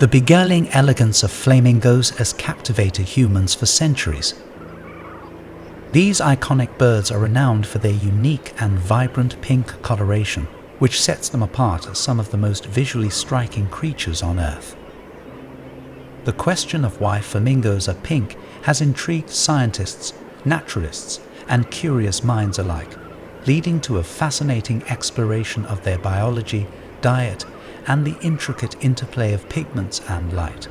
The beguiling elegance of flamingos has captivated humans for centuries. These iconic birds are renowned for their unique and vibrant pink coloration, which sets them apart as some of the most visually striking creatures on Earth. The question of why flamingos are pink has intrigued scientists, naturalists, and curious minds alike, leading to a fascinating exploration of their biology, diet, and the intricate interplay of pigments and light.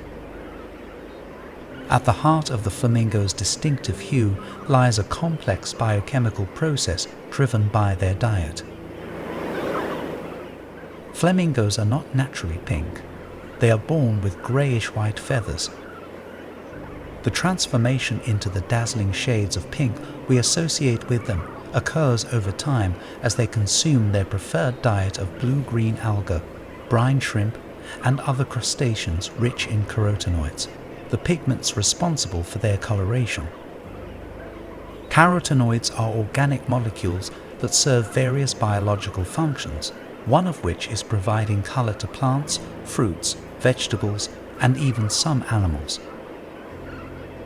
At the heart of the flamingo's distinctive hue lies a complex biochemical process driven by their diet. Flamingos are not naturally pink. They are born with greyish white feathers. The transformation into the dazzling shades of pink we associate with them occurs over time as they consume their preferred diet of blue-green alga, brine shrimp, and other crustaceans rich in carotenoids the pigments responsible for their coloration. Carotenoids are organic molecules that serve various biological functions, one of which is providing color to plants, fruits, vegetables, and even some animals.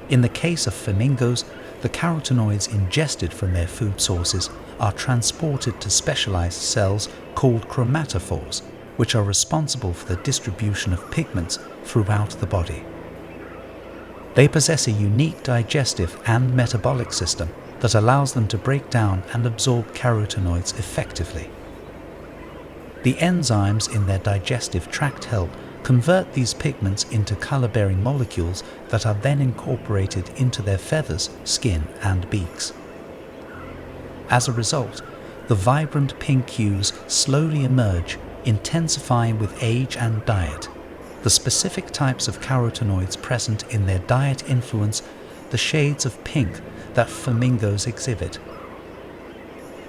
In the case of flamingos, the carotenoids ingested from their food sources are transported to specialized cells called chromatophores, which are responsible for the distribution of pigments throughout the body. They possess a unique digestive and metabolic system that allows them to break down and absorb carotenoids effectively. The enzymes in their digestive tract help convert these pigments into color-bearing molecules that are then incorporated into their feathers, skin and beaks. As a result, the vibrant pink hues slowly emerge, intensifying with age and diet, the specific types of carotenoids present in their diet influence the shades of pink that flamingos exhibit.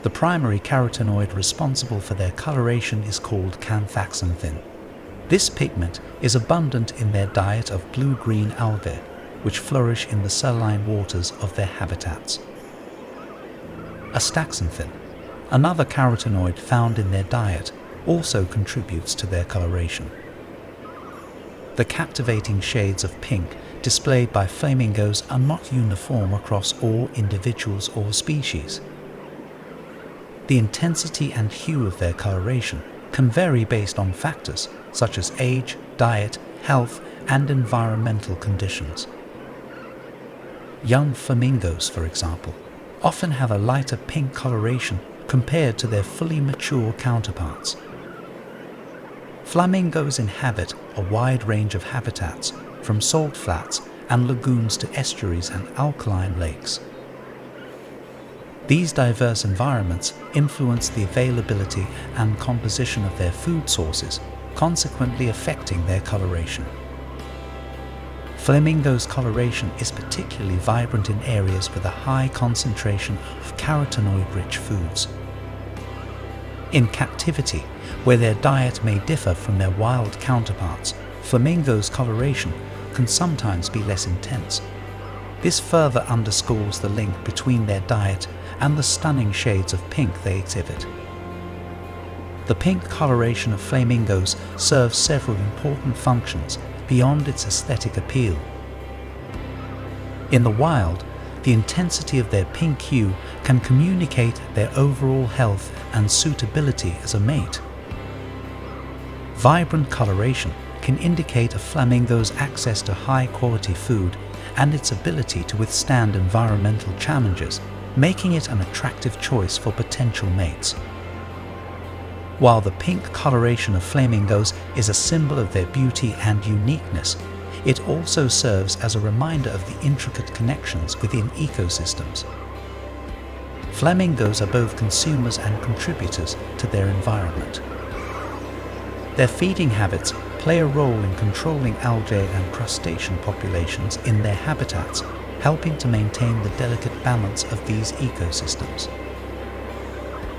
The primary carotenoid responsible for their coloration is called canthaxanthin. This pigment is abundant in their diet of blue-green algae, which flourish in the saline waters of their habitats. Astaxanthin, another carotenoid found in their diet, also contributes to their coloration the captivating shades of pink displayed by flamingos are not uniform across all individuals or species. The intensity and hue of their coloration can vary based on factors such as age, diet, health, and environmental conditions. Young flamingos, for example, often have a lighter pink coloration compared to their fully mature counterparts. Flamingos inhabit a wide range of habitats, from salt flats and lagoons to estuaries and alkaline lakes. These diverse environments influence the availability and composition of their food sources, consequently affecting their coloration. Flamingo's coloration is particularly vibrant in areas with a high concentration of carotenoid-rich foods. In captivity, where their diet may differ from their wild counterparts, flamingos' coloration can sometimes be less intense. This further underscores the link between their diet and the stunning shades of pink they exhibit. The pink coloration of flamingos serves several important functions beyond its aesthetic appeal. In the wild, the intensity of their pink hue can communicate their overall health and suitability as a mate. Vibrant coloration can indicate a flamingo's access to high quality food and its ability to withstand environmental challenges, making it an attractive choice for potential mates. While the pink coloration of flamingos is a symbol of their beauty and uniqueness, it also serves as a reminder of the intricate connections within ecosystems. Flamingos are both consumers and contributors to their environment. Their feeding habits play a role in controlling algae and crustacean populations in their habitats, helping to maintain the delicate balance of these ecosystems.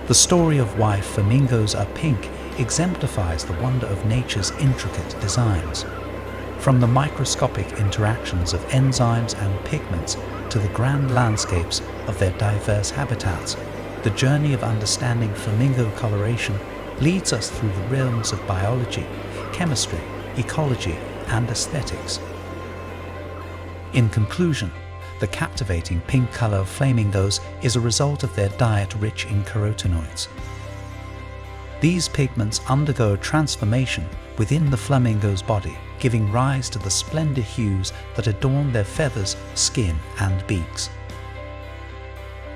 The story of why flamingos are pink exemplifies the wonder of nature's intricate designs. From the microscopic interactions of enzymes and pigments to the grand landscapes of their diverse habitats, the journey of understanding flamingo coloration leads us through the realms of biology, chemistry, ecology, and aesthetics. In conclusion, the captivating pink color of flamingos is a result of their diet rich in carotenoids. These pigments undergo transformation within the flamingo's body, giving rise to the splendid hues that adorn their feathers, skin, and beaks.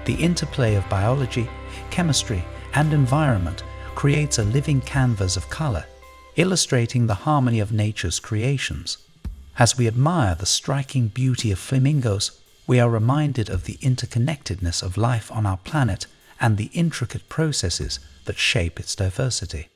The interplay of biology, chemistry, and environment creates a living canvas of color, illustrating the harmony of nature's creations. As we admire the striking beauty of flamingos, we are reminded of the interconnectedness of life on our planet and the intricate processes that shape its diversity.